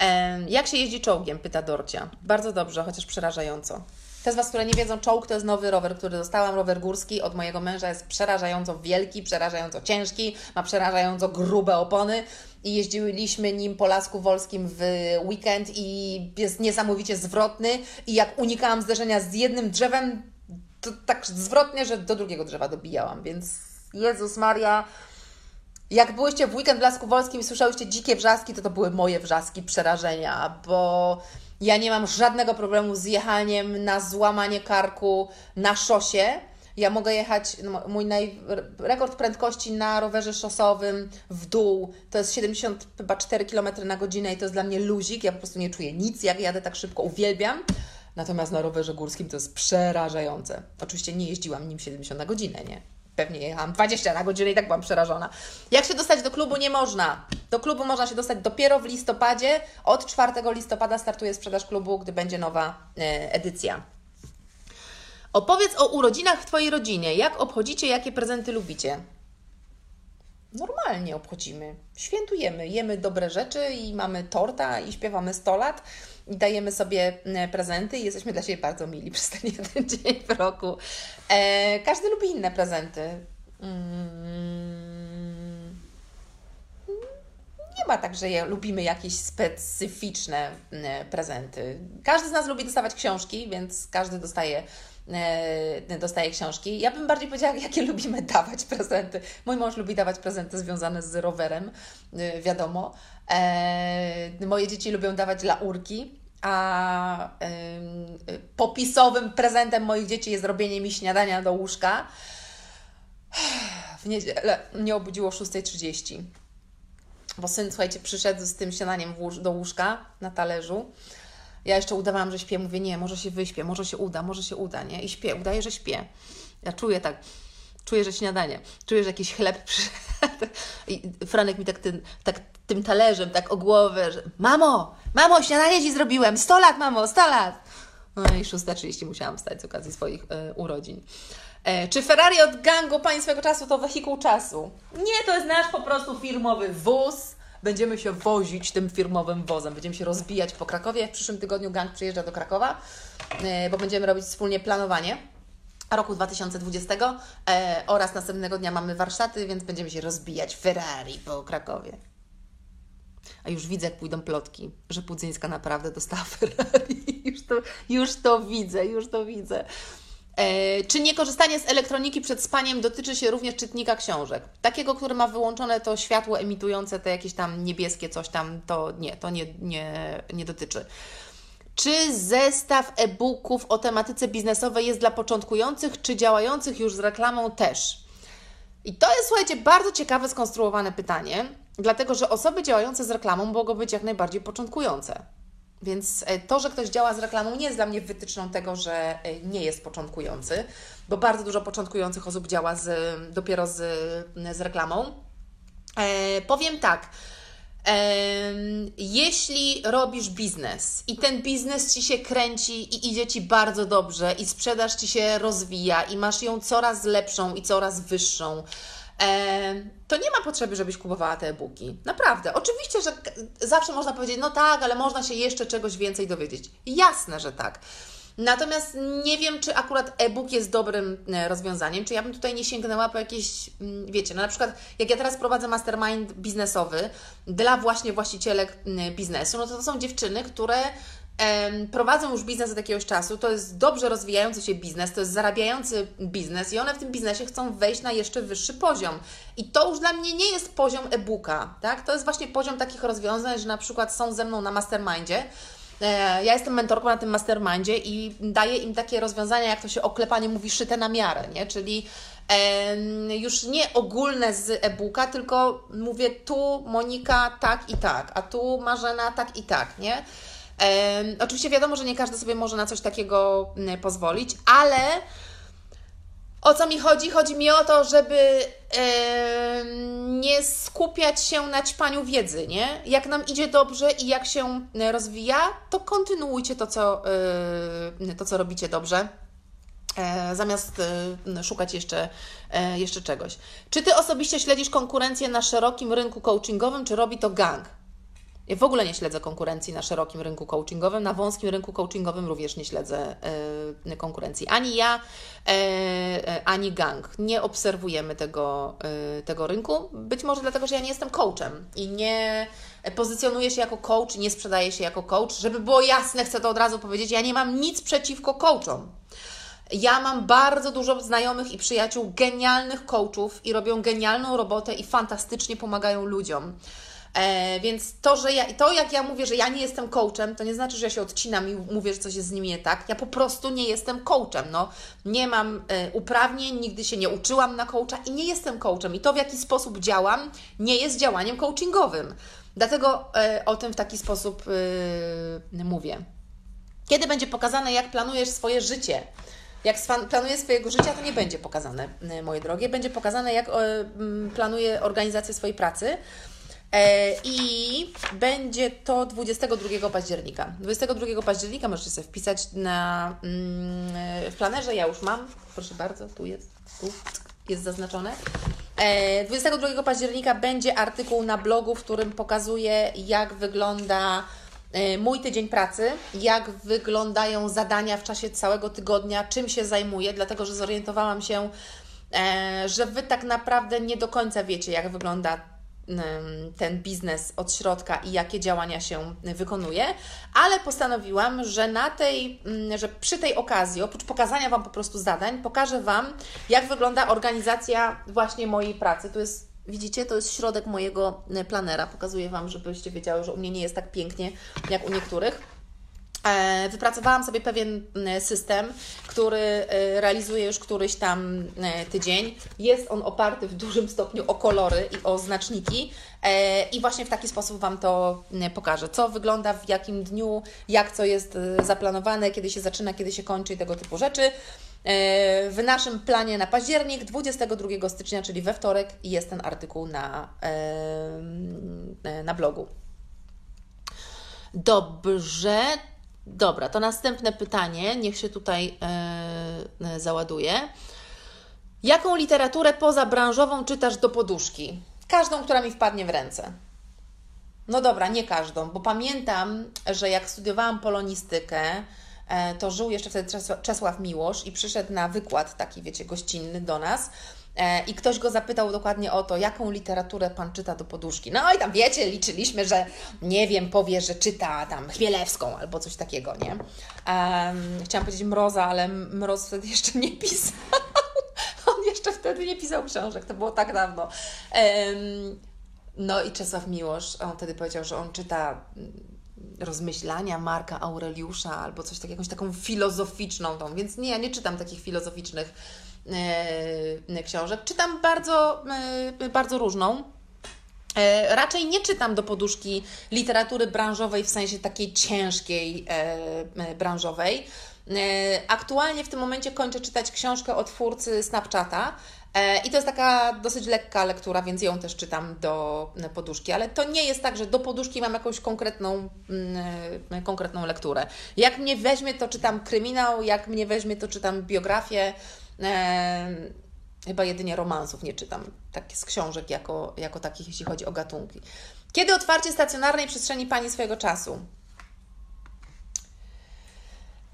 Speaker 2: E, jak się jeździ czołgiem? Pyta Dorcia. Bardzo dobrze, chociaż przerażająco. Te z Was, które nie wiedzą, czołg to jest nowy rower, który dostałam, rower górski od mojego męża. Jest przerażająco wielki, przerażająco ciężki, ma przerażająco grube opony. I jeździliśmy nim po Lasku Wolskim w weekend i jest niesamowicie zwrotny. I jak unikałam zderzenia z jednym drzewem, to tak zwrotnie, że do drugiego drzewa dobijałam, więc Jezus Maria... Jak byłyście w weekend w Lasku Wolskim i słyszałyście dzikie wrzaski, to to były moje wrzaski przerażenia, bo ja nie mam żadnego problemu z jechaniem na złamanie karku na szosie. Ja mogę jechać, no, mój naj, rekord prędkości na rowerze szosowym w dół to jest 74 km na godzinę i to jest dla mnie luzik. Ja po prostu nie czuję nic, jak jadę tak szybko, uwielbiam. Natomiast na rowerze górskim to jest przerażające. Oczywiście nie jeździłam nim 70 na godzinę, nie? Pewnie jechałam 20 na godzinę i tak byłam przerażona. Jak się dostać do klubu? Nie można. Do klubu można się dostać dopiero w listopadzie. Od 4 listopada startuje sprzedaż klubu, gdy będzie nowa e, edycja. Opowiedz o urodzinach w Twojej rodzinie. Jak obchodzicie, jakie prezenty lubicie? Normalnie obchodzimy. Świętujemy, jemy dobre rzeczy i mamy torta i śpiewamy 100 lat i dajemy sobie e, prezenty i jesteśmy dla siebie bardzo mili przez ten jeden dzień w roku. E, każdy lubi inne prezenty. Mm. Nie ma tak, że je, lubimy jakieś specyficzne e, prezenty. Każdy z nas lubi dostawać książki, więc każdy dostaje dostaje książki. Ja bym bardziej powiedziała, jakie lubimy dawać prezenty. Mój mąż lubi dawać prezenty związane z rowerem, wiadomo. Moje dzieci lubią dawać laurki a popisowym prezentem moich dzieci jest robienie mi śniadania do łóżka. W niedzielę mnie obudziło o 6.30, bo syn, słuchajcie, przyszedł z tym śniadaniem do łóżka na talerzu. Ja jeszcze udawałam, że śpię. Mówię, nie, może się wyśpię, może się uda, może się uda, nie? I śpię, udaję, że śpię. Ja czuję tak, czuję, że śniadanie, czuję, że jakiś chleb przyszedł. I Franek mi tak, tak tym talerzem, tak o głowę, że mamo, mamo, śniadanie Ci zrobiłem, 100 lat, mamo, 100 lat. No i 6.30 musiałam wstać z okazji swoich e, urodzin. E, czy Ferrari od gangu Pani swego czasu to wehikuł czasu? Nie, to jest nasz po prostu firmowy wóz. Będziemy się wozić tym firmowym wozem. Będziemy się rozbijać po Krakowie. W przyszłym tygodniu gang przyjeżdża do Krakowa, e, bo będziemy robić wspólnie planowanie roku 2020 e, oraz następnego dnia mamy warsztaty, więc będziemy się rozbijać Ferrari po Krakowie. A już widzę, jak pójdą plotki, że Pudzyńska naprawdę dostała Ferrari. już, to, już to widzę, już to widzę. E, czy niekorzystanie z elektroniki przed spaniem dotyczy się również czytnika książek? Takiego, który ma wyłączone to światło emitujące te jakieś tam niebieskie coś tam, to nie, to nie, nie, nie dotyczy. Czy zestaw e-booków o tematyce biznesowej jest dla początkujących, czy działających już z reklamą też? I to jest, słuchajcie, bardzo ciekawe, skonstruowane pytanie, dlatego że osoby działające z reklamą mogą być jak najbardziej początkujące. Więc e, to, że ktoś działa z reklamą, nie jest dla mnie wytyczną tego, że e, nie jest początkujący, bo bardzo dużo początkujących osób działa z, dopiero z, z reklamą. E, powiem tak. Jeśli robisz biznes i ten biznes ci się kręci i idzie ci bardzo dobrze, i sprzedaż ci się rozwija, i masz ją coraz lepszą i coraz wyższą, to nie ma potrzeby, żebyś kupowała te e-booki. Naprawdę. Oczywiście, że zawsze można powiedzieć, no tak, ale można się jeszcze czegoś więcej dowiedzieć. Jasne, że tak. Natomiast nie wiem, czy akurat e-book jest dobrym e, rozwiązaniem, czy ja bym tutaj nie sięgnęła po jakieś, mm, wiecie, no na przykład jak ja teraz prowadzę mastermind biznesowy dla właśnie właścicielek biznesu, no to to są dziewczyny, które prowadzą już biznes od jakiegoś czasu, to jest dobrze rozwijający się biznes, to jest zarabiający biznes i one w tym biznesie chcą wejść na jeszcze wyższy poziom. I to już dla mnie nie jest poziom e-booka, tak? To jest właśnie poziom takich rozwiązań, że na przykład są ze mną na mastermindzie, e, ja jestem mentorką na tym mastermindzie i daję im takie rozwiązania, jak to się oklepanie mówi, szyte na miarę, nie? Czyli już nie ogólne z e-booka, tylko mówię tu Monika tak i tak, a tu Marzena tak i tak, nie? Oczywiście wiadomo, że nie każdy sobie może na coś takiego mm, pozwolić, ale o co mi chodzi? Chodzi mi o to, żeby nie skupiać się na ćpaniu wiedzy, nie? Jak nam idzie dobrze i jak się rozwija, to kontynuujcie to, co, e, to, co robicie dobrze. E, zamiast e, szukać jeszcze, e, jeszcze czegoś. Czy Ty osobiście śledzisz konkurencję na szerokim rynku coachingowym, czy robi to gang? Ja w ogóle nie śledzę konkurencji na szerokim rynku coachingowym, na wąskim rynku coachingowym również nie śledzę y, konkurencji. Ani ja, y, y, ani gang. Nie obserwujemy tego, tego rynku. Być może dlatego, że ja nie jestem coachem i nie pozycjonuję się jako coach, nie sprzedaję się jako coach. Żeby było jasne, chcę to od razu powiedzieć, ja nie mam nic przeciwko coachom. Ja mam bardzo dużo znajomych i przyjaciół, genialnych coachów i robią genialną robotę i fantastycznie pomagają ludziom. E, więc to, że ja, to jak ja mówię, że ja nie jestem coachem, to nie znaczy, że ja się odcinam i mówię, że coś jest z nimi nie tak. Ja po prostu nie jestem coachem. No. Nie mam e, uprawnień, nigdy się nie uczyłam na coacha i nie jestem coachem. I to, w jaki sposób działam, nie jest działaniem coachingowym. Dlatego e, o tym w taki sposób e, mówię. Kiedy będzie pokazane, jak planujesz swoje życie? Jak planuje swojego życia, to nie będzie pokazane, e, moje drogie. Będzie pokazane, jak planuje organizację swojej pracy. E, I będzie to 22 października. 22 października możecie sobie wpisać na, w planerze. Ja już mam. Proszę bardzo, tu jest, tu jest zaznaczone. 22 października będzie artykuł na blogu, w którym pokazuje, jak wygląda E, mój tydzień pracy, jak wyglądają zadania w czasie całego tygodnia, czym się zajmuję, dlatego że zorientowałam się, e, że Wy tak naprawdę nie do końca wiecie, jak wygląda ten biznes od środka i jakie działania się wykonuje, ale postanowiłam, że na tej, mm, że przy tej okazji, oprócz pokazania Wam po prostu zadań, pokażę Wam, jak wygląda organizacja właśnie mojej pracy. Tu jest Widzicie, to jest środek mojego e, planera. Pokazuję Wam, żebyście wiedziały, że u mnie nie jest tak pięknie jak u niektórych. E, wypracowałam sobie pewien system, który e, realizuję już któryś tam tydzień. Jest on oparty w dużym stopniu o kolory i o znaczniki. I właśnie w taki sposób Wam to pokażę. Co wygląda w jakim dniu, jak co jest zaplanowane, kiedy się zaczyna, kiedy się kończy i tego typu rzeczy. E, w naszym planie na październik, 22 stycznia, czyli we wtorek, jest ten artykuł na, e, na blogu. Dobrze. Dobra, to następne pytanie, niech się tutaj e, załaduje. Jaką literaturę pozabranżową czytasz do poduszki? Każdą, która mi wpadnie w ręce. No dobra, nie każdą, bo pamiętam, że jak studiowałam polonistykę, E, to żył jeszcze wtedy Czesław Miłosz i przyszedł na wykład taki, wiecie, gościnny do nas. E, I ktoś go zapytał dokładnie o to, jaką literaturę pan czyta do poduszki. No i tam wiecie, liczyliśmy, że nie wiem, powie, że czyta tam Chmielewską albo coś takiego, nie? Um, chciałam powiedzieć Mroza, ale Mroz wtedy jeszcze nie pisał. On jeszcze wtedy nie pisał książek, to było tak dawno. Um, no i Czesław Miłosz, on wtedy powiedział, że on czyta rozmyślania Marka Aureliusza albo coś takiego, jakąś taką filozoficzną tą, więc nie, ja nie czytam takich filozoficznych książek. Czytam bardzo, e, bardzo różną. E, raczej nie czytam do poduszki literatury branżowej w sensie takiej ciężkiej e, e, branżowej. E, aktualnie w tym momencie kończę czytać książkę o twórcy Snapchata, E, I to jest taka dosyć lekka lektura, więc ją też czytam do e, poduszki, ale to nie jest tak, że do poduszki mam jakąś konkretną, mm, e, konkretną lekturę. Jak mnie weźmie, to czytam kryminał, jak mnie weźmie, to czytam biografię. Chyba jedynie romansów nie czytam, tak z książek jako, jako takich, jeśli chodzi o gatunki. Kiedy otwarcie stacjonarnej przestrzeni Pani swojego czasu?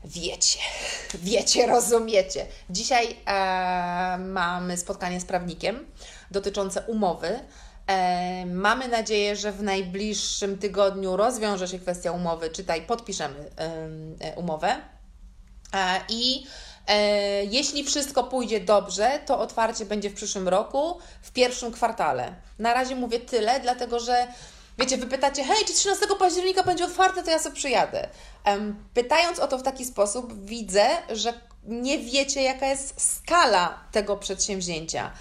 Speaker 2: Wiecie, wiecie, rozumiecie. Dzisiaj e, mamy spotkanie z prawnikiem dotyczące umowy. E, mamy nadzieję, że w najbliższym tygodniu rozwiąże się kwestia umowy, czytaj, podpiszemy e, umowę. E, I e, jeśli wszystko pójdzie dobrze, to otwarcie będzie w przyszłym roku, w pierwszym kwartale. Na razie mówię tyle, dlatego że Wiecie, wy pytacie, hej, czy 13 października będzie otwarte, to ja sobie przyjadę. Pytając o to w taki sposób, widzę, że nie wiecie, jaka jest skala tego przedsięwzięcia.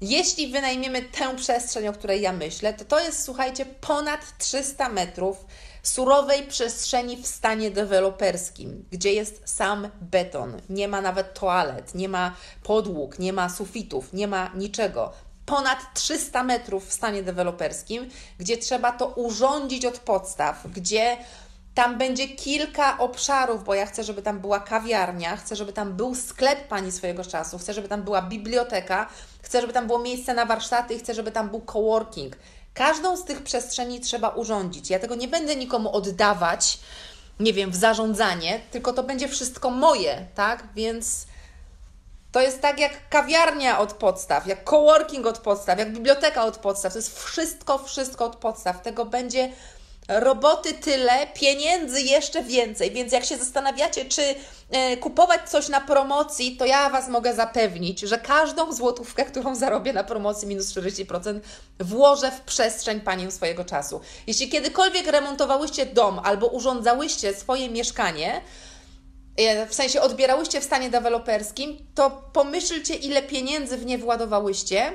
Speaker 2: Jeśli wynajmiemy tę przestrzeń, o której ja myślę, to to jest, słuchajcie, ponad 300 metrów surowej przestrzeni w stanie deweloperskim, gdzie jest sam beton, nie ma nawet toalet, nie ma podłóg, nie ma sufitów, nie ma niczego. Ponad 300 metrów w stanie deweloperskim, gdzie trzeba to urządzić od podstaw, gdzie tam będzie kilka obszarów, bo ja chcę, żeby tam była kawiarnia, chcę, żeby tam był sklep pani swojego czasu, chcę, żeby tam była biblioteka, chcę, żeby tam było miejsce na warsztaty i chcę, żeby tam był coworking. Każdą z tych przestrzeni trzeba urządzić. Ja tego nie będę nikomu oddawać, nie wiem, w zarządzanie, tylko to będzie wszystko moje, tak? Więc to jest tak jak kawiarnia od podstaw, jak coworking od podstaw, jak biblioteka od podstaw. To jest wszystko, wszystko od podstaw. Tego będzie roboty tyle, pieniędzy jeszcze więcej. Więc jak się zastanawiacie, czy e, kupować coś na promocji, to ja Was mogę zapewnić, że każdą złotówkę, którą zarobię na promocji minus 40%, włożę w przestrzeń Panią swojego czasu. Jeśli kiedykolwiek remontowałyście dom albo urządzałyście swoje mieszkanie, e, w sensie odbierałyście w stanie deweloperskim, to pomyślcie, ile pieniędzy w nie władowałyście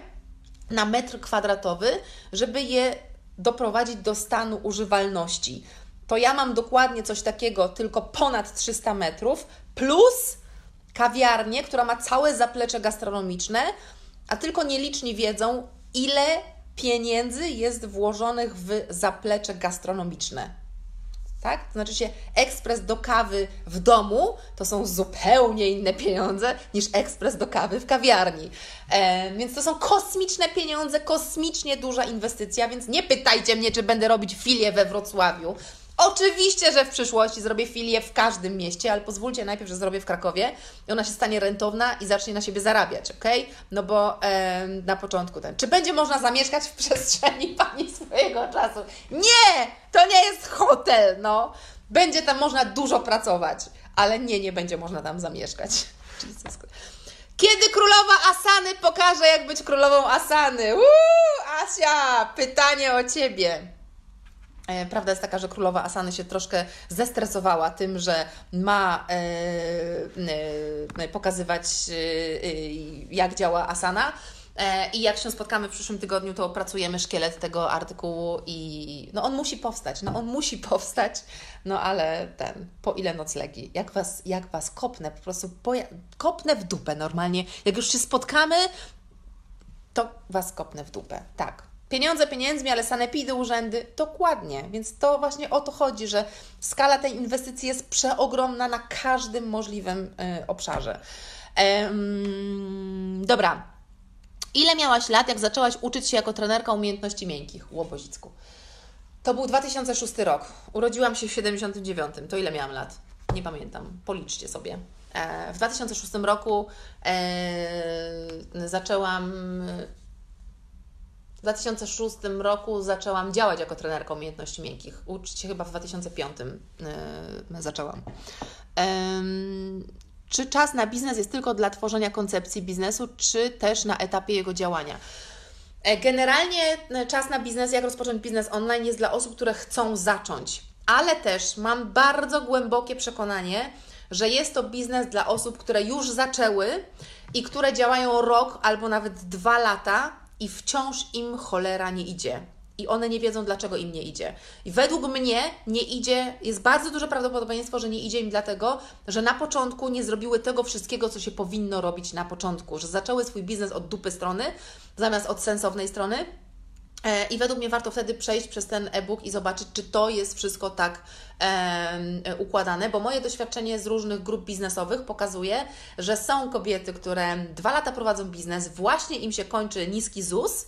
Speaker 2: na metr kwadratowy, żeby je doprowadzić do stanu używalności. To ja mam dokładnie coś takiego, tylko ponad 300 metrów, plus kawiarnię, która ma całe zaplecze gastronomiczne, a tylko nieliczni wiedzą, ile pieniędzy jest włożonych w zaplecze gastronomiczne tak? To znaczy się ekspres do kawy w domu to są zupełnie inne pieniądze niż ekspres do kawy w kawiarni. E, więc to są kosmiczne pieniądze, kosmicznie duża inwestycja, więc nie pytajcie mnie, czy będę robić filię we Wrocławiu. Oczywiście, że w przyszłości zrobię filię w każdym mieście, ale pozwólcie najpierw, że zrobię w Krakowie i ona się stanie rentowna i zacznie na siebie zarabiać, ok? No bo e, na początku ten. Czy będzie można zamieszkać w przestrzeni Pani swojego czasu? Nie! To nie jest hotel, no. Będzie tam można dużo pracować, ale nie, nie będzie można tam zamieszkać. Kiedy królowa Asany pokaże, jak być królową Asany? Uuu, Asia, pytanie o Ciebie. E, prawda jest taka, że królowa Asany się troszkę zestresowała tym, że ma e, e, pokazywać, jak działa Asana. I jak się spotkamy w przyszłym tygodniu, to opracujemy szkielet tego artykułu i no on musi powstać, no on musi powstać, no ale ten, po ile noclegi, jak Was, jak was kopnę, po prostu kopnę w dupę normalnie, jak już się spotkamy, to Was kopnę w dupę, tak. Pieniądze pieniędzmi, ale sanepidy, urzędy, dokładnie. Więc to właśnie o to chodzi, że skala tej inwestycji jest przeogromna na każdym możliwym y, obszarze. Ehm, dobra. Ile miałaś lat, jak zaczęłaś uczyć się jako trenerka umiejętności miękkich? Łobozicku. To był 2006 rok. Urodziłam się w 79. To ile miałam lat? Nie pamiętam. Policzcie sobie. E, w 2006 roku e, zaczęłam w 2006 roku zaczęłam działać jako trenerka umiejętności miękkich. Uczyć się chyba w 2005 yy, zaczęłam. Czy czas na biznes jest tylko dla tworzenia koncepcji biznesu, czy też na etapie jego działania? E, generalnie e, czas na biznes, jak rozpocząć biznes online, jest dla osób, które chcą zacząć, ale też mam bardzo głębokie przekonanie, że jest to biznes dla osób, które już zaczęły i które działają rok albo nawet dwa lata i wciąż im cholera nie idzie. I one nie wiedzą, dlaczego im nie idzie. I według mnie nie idzie, jest bardzo duże prawdopodobieństwo, że nie idzie im dlatego, że na początku nie zrobiły tego wszystkiego, co się powinno robić na początku, że zaczęły swój biznes od dupy strony zamiast od sensownej strony I według mnie warto wtedy przejść przez ten e-book i zobaczyć, czy to jest wszystko tak e, układane, bo moje doświadczenie z różnych grup biznesowych pokazuje, że są kobiety, które dwa lata prowadzą biznes, właśnie im się kończy niski ZUS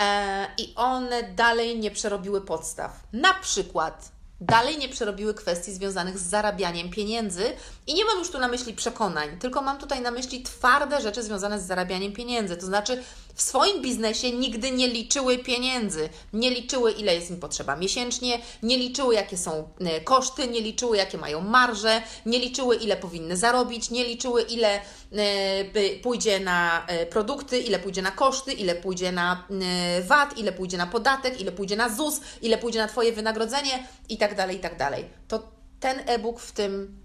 Speaker 2: e, i one dalej nie przerobiły podstaw. Na przykład dalej nie przerobiły kwestii związanych z zarabianiem pieniędzy. I nie mam już tu na myśli przekonań, tylko mam tutaj na myśli twarde rzeczy związane z zarabianiem pieniędzy. To znaczy, w swoim biznesie nigdy nie liczyły pieniędzy, nie liczyły ile jest im potrzeba miesięcznie, nie liczyły jakie są e, koszty, nie liczyły jakie mają marże, nie liczyły ile powinny zarobić, nie liczyły ile e, pójdzie na e, produkty, ile pójdzie na koszty, ile pójdzie na VAT, ile pójdzie na podatek, ile pójdzie na ZUS, ile pójdzie na Twoje wynagrodzenie i tak dalej, i tak dalej. To ten e-book w tym,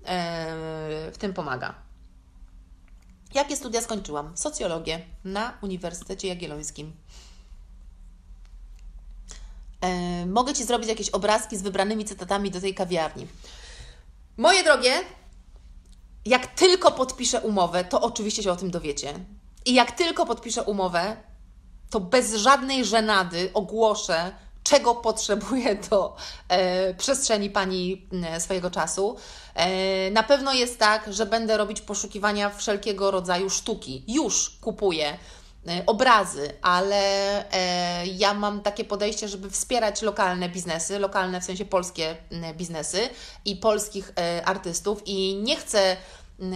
Speaker 2: w tym pomaga. Jakie studia skończyłam? Socjologię na Uniwersytecie Jagiellońskim. E, mogę Ci zrobić jakieś obrazki z wybranymi cytatami do tej kawiarni. Moje drogie, jak tylko podpiszę umowę, to oczywiście się o tym dowiecie. I jak tylko podpiszę umowę, to bez żadnej żenady ogłoszę, czego potrzebuję do e, przestrzeni Pani swojego czasu. E, na pewno jest tak, że będę robić poszukiwania wszelkiego rodzaju sztuki. Już kupuję e, obrazy, ale e, ja mam takie podejście, żeby wspierać lokalne biznesy, lokalne w sensie polskie biznesy i polskich e, artystów i nie chcę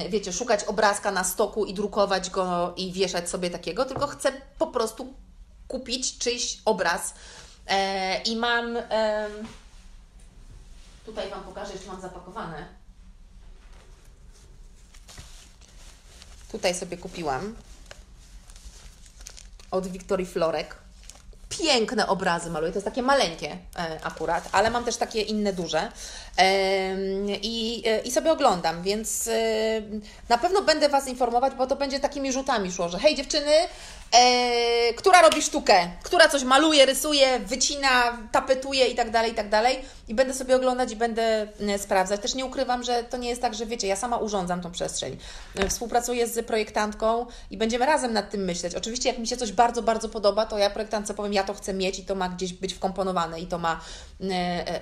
Speaker 2: wiecie, szukać obrazka na stoku i drukować go i wieszać sobie takiego, tylko chcę po prostu kupić czyjś obraz. E, I mam. E, tutaj Wam pokażę, jeszcze mam zapakowane. Tutaj sobie kupiłam od Wiktorii Florek. Piękne obrazy maluję, to jest takie maleńkie e, akurat, ale mam też takie inne duże. I, e, I sobie oglądam, więc e, na pewno będę Was informować, bo to będzie takimi rzutami szło, że hej dziewczyny, która robi sztukę, która coś maluje, rysuje, wycina, tapetuje i tak dalej, i tak dalej. I będę sobie oglądać i będę sprawdzać. Też nie ukrywam, że to nie jest tak, że wiecie, ja sama urządzam tą przestrzeń. Współpracuję z projektantką i będziemy razem nad tym myśleć. Oczywiście, jak mi się coś bardzo, bardzo podoba, to ja projektantce powiem, ja to chcę mieć i to ma gdzieś być wkomponowane i to ma,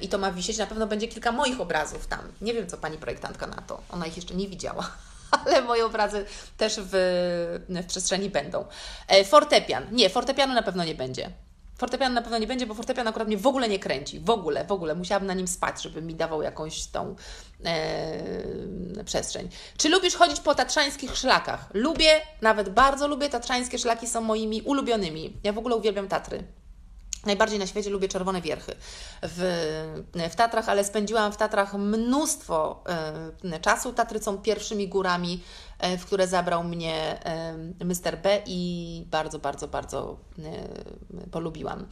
Speaker 2: i to ma wisieć. Na pewno będzie kilka moich obrazów tam. Nie wiem, co pani projektantka na to. Ona ich jeszcze nie widziała ale moje obrazy też w, w przestrzeni będą. E, fortepian. Nie, fortepianu na pewno nie będzie. Fortepianu na pewno nie będzie, bo fortepian akurat mnie w ogóle nie kręci. W ogóle, w ogóle. Musiałabym na nim spać, żeby mi dawał jakąś tą e, przestrzeń. Czy lubisz chodzić po tatrzańskich szlakach? Lubię, nawet bardzo lubię. Tatrzańskie szlaki są moimi ulubionymi. Ja w ogóle uwielbiam Tatry. Najbardziej na świecie lubię czerwone wierchy w, w Tatrach, ale spędziłam w Tatrach mnóstwo e, czasu. Tatry są pierwszymi górami, e, w które zabrał mnie e, Mr. B i bardzo, bardzo, bardzo e, polubiłam.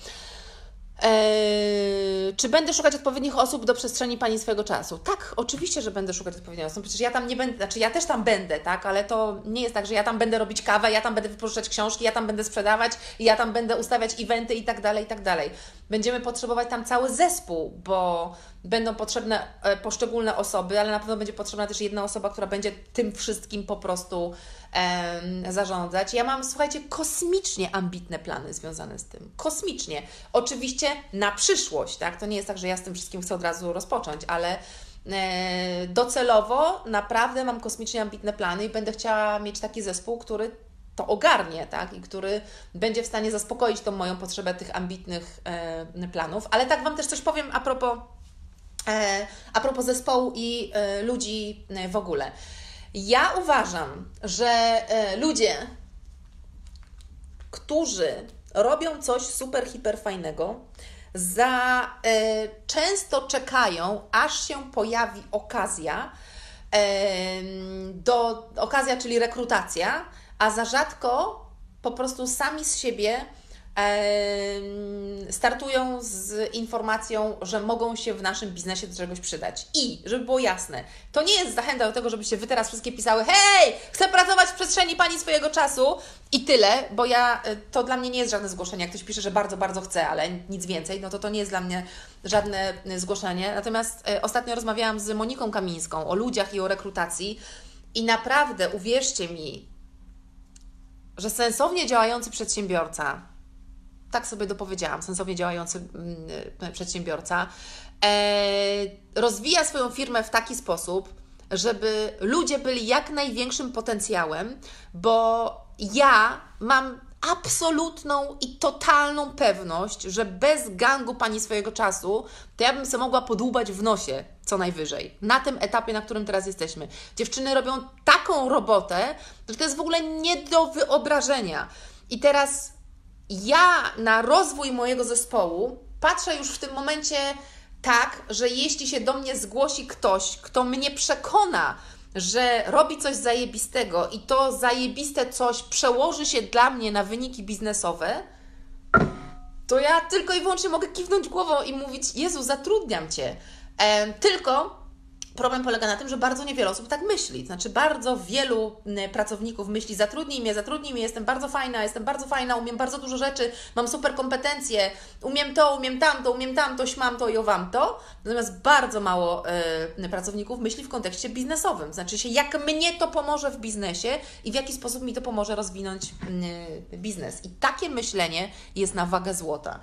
Speaker 2: Eee, czy będę szukać odpowiednich osób do przestrzeni Pani swojego czasu? Tak, oczywiście, że będę szukać odpowiednich osób. Przecież ja tam nie będę, znaczy ja też tam będę, tak, ale to nie jest tak, że ja tam będę robić kawę, ja tam będę wypożyczać książki, ja tam będę sprzedawać, ja tam będę ustawiać eventy i tak dalej, i tak dalej. Będziemy potrzebować tam cały zespół, bo będą potrzebne e, poszczególne osoby, ale na pewno będzie potrzebna też jedna osoba, która będzie tym wszystkim po prostu em, zarządzać. Ja mam, słuchajcie, kosmicznie ambitne plany związane z tym. Kosmicznie. Oczywiście na przyszłość, tak? To nie jest tak, że ja z tym wszystkim chcę od razu rozpocząć, ale e, docelowo naprawdę mam kosmicznie ambitne plany i będę chciała mieć taki zespół, który to ogarnie, tak? I który będzie w stanie zaspokoić tą moją potrzebę tych ambitnych e, planów. Ale tak Wam też coś powiem a propos E, a propos zespołu i e, ludzi e, w ogóle. Ja uważam, że ludzie, którzy robią coś super, hiper fajnego, za często czekają, aż się pojawi okazja, do okazja, czyli rekrutacja, a za rzadko po prostu sami z siebie startują z informacją, że mogą się w naszym biznesie do czegoś przydać. I, żeby było jasne, to nie jest zachęta do tego, żebyście Wy teraz wszystkie pisały hej, chcę pracować w przestrzeni Pani swojego czasu i tyle, bo ja, y, to dla mnie nie jest żadne zgłoszenie. Jak ktoś pisze, że bardzo, bardzo chce, ale nic więcej, no to to nie jest dla mnie żadne y, zgłoszenie. Natomiast y, ostatnio rozmawiałam z Moniką Kamińską o ludziach i o rekrutacji i naprawdę, uwierzcie mi, że sensownie działający przedsiębiorca, tak sobie dopowiedziałam, sensownie działający mm, przedsiębiorca, e, rozwija swoją firmę w taki sposób, żeby ludzie byli jak największym potencjałem, bo ja mam absolutną i totalną pewność, że bez gangu pani swojego czasu, to ja bym sobie mogła podłubać w nosie co najwyżej. Na tym etapie, na którym teraz jesteśmy. Dziewczyny robią taką robotę, że to jest w ogóle nie do wyobrażenia. I teraz ja na rozwój mojego zespołu patrzę już w tym momencie tak, że jeśli się do mnie zgłosi ktoś, kto mnie przekona, że robi coś zajebistego i to zajebiste coś przełoży się dla mnie na wyniki biznesowe, to ja tylko i wyłącznie mogę kiwnąć głową i mówić: Jezu, zatrudniam cię. E, tylko Problem polega na tym, że bardzo niewiele osób tak myśli. Znaczy, bardzo wielu mm, pracowników myśli: zatrudnij mnie, zatrudnij mnie, jestem bardzo fajna, jestem bardzo fajna, umiem bardzo dużo rzeczy, mam super kompetencje, umiem to, umiem tamto, umiem tamto, śmam to i owam to. Natomiast bardzo mało y, pracowników myśli w kontekście biznesowym. Znaczy się, jak mnie to pomoże w biznesie i w jaki sposób mi to pomoże rozwinąć y, biznes. I takie myślenie jest na wagę złota.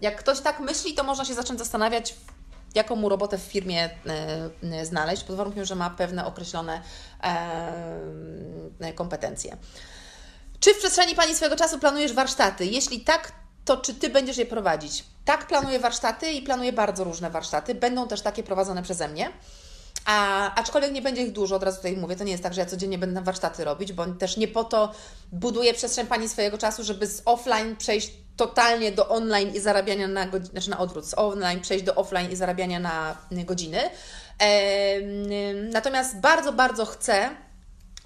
Speaker 2: Jak ktoś tak myśli, to można się zacząć zastanawiać, jaką mu robotę w firmie e, znaleźć, pod warunkiem, że ma pewne określone e, kompetencje. Czy w przestrzeni Pani swojego czasu planujesz warsztaty? Jeśli tak, to czy Ty będziesz je prowadzić? Tak, planuję warsztaty i planuję bardzo różne warsztaty. Będą też takie prowadzone przeze mnie. A, aczkolwiek nie będzie ich dużo, od razu tutaj mówię, to nie jest tak, że ja codziennie będę warsztaty robić, bo też nie po to buduję przestrzeń Pani swojego czasu, żeby z offline przejść totalnie do online i zarabiania na godziny, znaczy na odwrót, z online przejść do offline i zarabiania na godziny. Natomiast bardzo, bardzo chcę,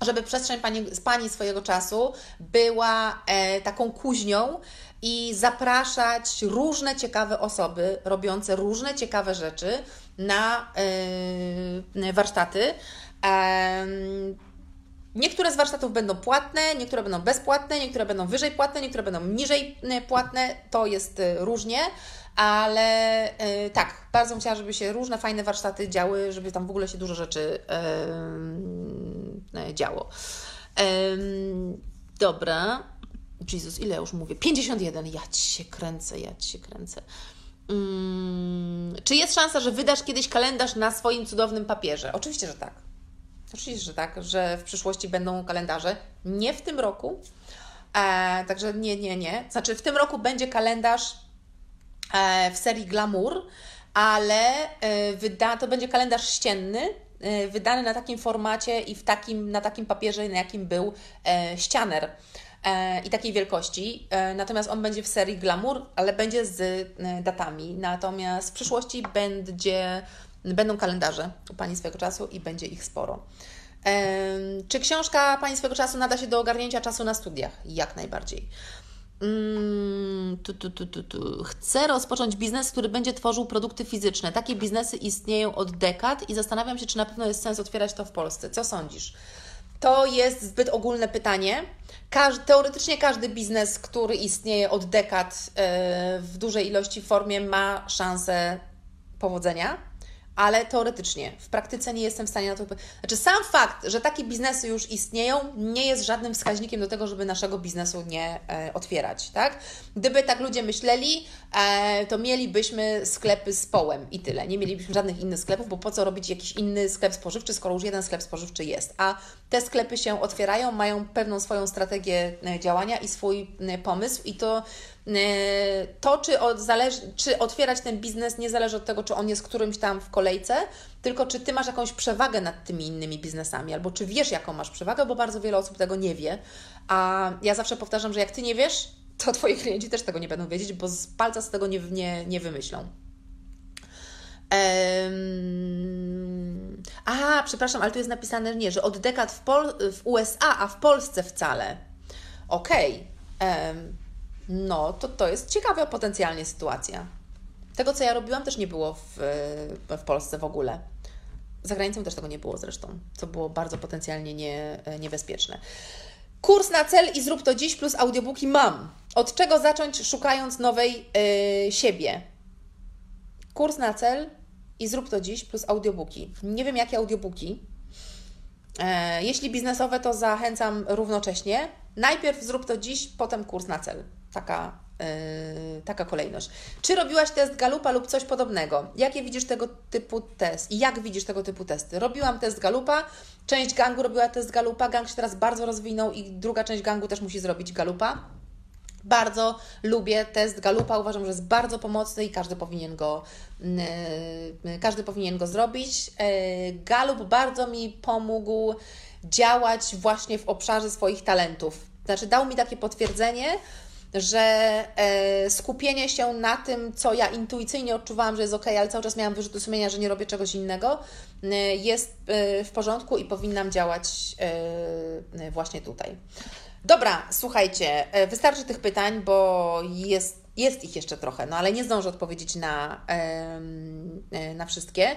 Speaker 2: żeby przestrzeń pani, Pani swojego czasu była e, taką kuźnią i zapraszać różne ciekawe osoby robiące różne ciekawe rzeczy na e, warsztaty. Niektóre z warsztatów będą płatne, niektóre będą bezpłatne, niektóre będą wyżej płatne, niektóre będą niżej e, płatne. To jest e, różnie, ale e, tak, bardzo chciała, żeby się różne fajne warsztaty działy, żeby tam w ogóle się dużo rzeczy działo. dobra. Jezus, ile już mówię? 51. Ja ci się kręcę, ja ci się kręcę. Hmm. Czy jest szansa, że wydasz kiedyś kalendarz na swoim cudownym papierze? Oczywiście, że tak. Oczywiście, że tak, że w przyszłości będą kalendarze. Nie w tym roku, e, także nie, nie, nie. Znaczy, w tym roku będzie kalendarz e, w serii Glamour, ale e, wyda, to będzie kalendarz ścienny, e, wydany na takim formacie i w takim, na takim papierze, na jakim był e, ścianer e, i takiej wielkości. Natomiast on będzie w serii Glamour, ale będzie z datami. Natomiast w przyszłości będzie Będą kalendarze u Pani swego czasu i będzie ich sporo. Czy książka Pani swego czasu nada się do ogarnięcia czasu na studiach? Jak najbardziej. Mm, tu, tu, tu, tu. Chcę rozpocząć biznes, który będzie tworzył produkty fizyczne. Takie biznesy istnieją od dekad i zastanawiam się, czy na pewno jest sens otwierać to w Polsce. Co sądzisz? To jest zbyt ogólne pytanie. teoretycznie każdy biznes, który istnieje od dekad e, w dużej ilości formie, ma szansę powodzenia ale teoretycznie, w praktyce nie jestem w stanie na to. Znaczy, sam fakt, że takie biznesy już istnieją, nie jest żadnym wskaźnikiem do tego, żeby naszego biznesu nie e, otwierać, tak? Gdyby tak ludzie myśleli, e, to mielibyśmy sklepy z połem i tyle. Nie mielibyśmy żadnych innych sklepów, bo po co robić jakiś inny sklep spożywczy, skoro już jeden sklep spożywczy jest. A te sklepy się otwierają, mają pewną swoją strategię e, działania i swój e, pomysł, i to to, czy, od, zależy, czy otwierać ten biznes, nie zależy od tego, czy on jest którymś tam w kolejce, tylko czy ty masz jakąś przewagę nad tymi innymi biznesami, albo czy wiesz, jaką masz przewagę, bo bardzo wiele osób tego nie wie. A ja zawsze powtarzam, że jak ty nie wiesz, to twoi klienci też tego nie będą wiedzieć, bo z palca z tego nie, nie, nie wymyślą. Um... A, przepraszam, ale tu jest napisane nie, że od dekad w, Pol w USA, a w Polsce wcale. Okej. Okay. No to to jest ciekawa potencjalnie sytuacja. Tego, co ja robiłam, też nie było w, w Polsce w ogóle. Za granicą też tego nie było zresztą, co było bardzo potencjalnie nie, niebezpieczne. Kurs na cel i zrób to dziś plus audiobooki mam. Od czego zacząć szukając nowej yy, siebie? Kurs na cel i zrób to dziś plus audiobooki. Nie wiem jakie audiobooki. E, jeśli biznesowe, to zachęcam równocześnie. Najpierw zrób to dziś, potem kurs na cel taka, yy, taka kolejność. Czy robiłaś test Galupa lub coś podobnego? Jakie widzisz tego typu test? I jak widzisz tego typu testy? Robiłam test Galupa, część gangu robiła test Galupa, gang się teraz bardzo rozwinął i druga część gangu też musi zrobić Galupa. Bardzo lubię test Galupa, uważam, że jest bardzo pomocny i każdy powinien go, yy, każdy powinien go zrobić. Yy, Galup bardzo mi pomógł działać właśnie w obszarze swoich talentów. Znaczy, dał mi takie potwierdzenie, że e, skupienie się na tym, co ja intuicyjnie odczuwałam, że jest ok, ale cały czas miałam wyrzuty sumienia, że nie robię czegoś innego, e, jest e, w porządku i powinnam działać właśnie tutaj. Dobra, słuchajcie, wystarczy tych pytań, bo jest jest ich jeszcze trochę, no ale nie zdążę odpowiedzieć na, e, na wszystkie.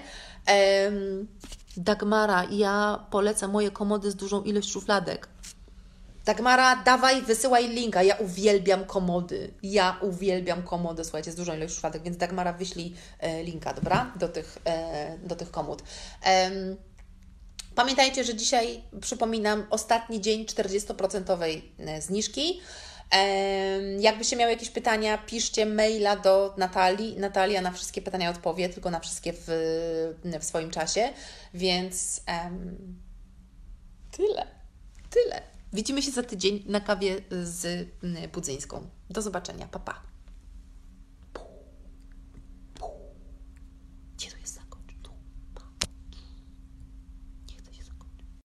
Speaker 2: Dagmara, ja polecam moje komody z dużą ilość szufladek. Dagmara, dawaj, wysyłaj linka. Ja uwielbiam komody. Ja uwielbiam komody, słuchajcie, z dużą ilość szufladek, więc Dagmara wyślij e, linka, dobra? Do tych, e, do tych komód. Pamiętajcie, że dzisiaj, przypominam, ostatni dzień 40% zniżki. Em, Jakbyście miały jakieś pytania, piszcie maila do Natalii. Natalia na wszystkie pytania odpowie, tylko na wszystkie w, w swoim czasie. Więc em, tyle. Tyle. Widzimy się za tydzień na kawie z mm, Budzyńską. Do zobaczenia. Pa, pa.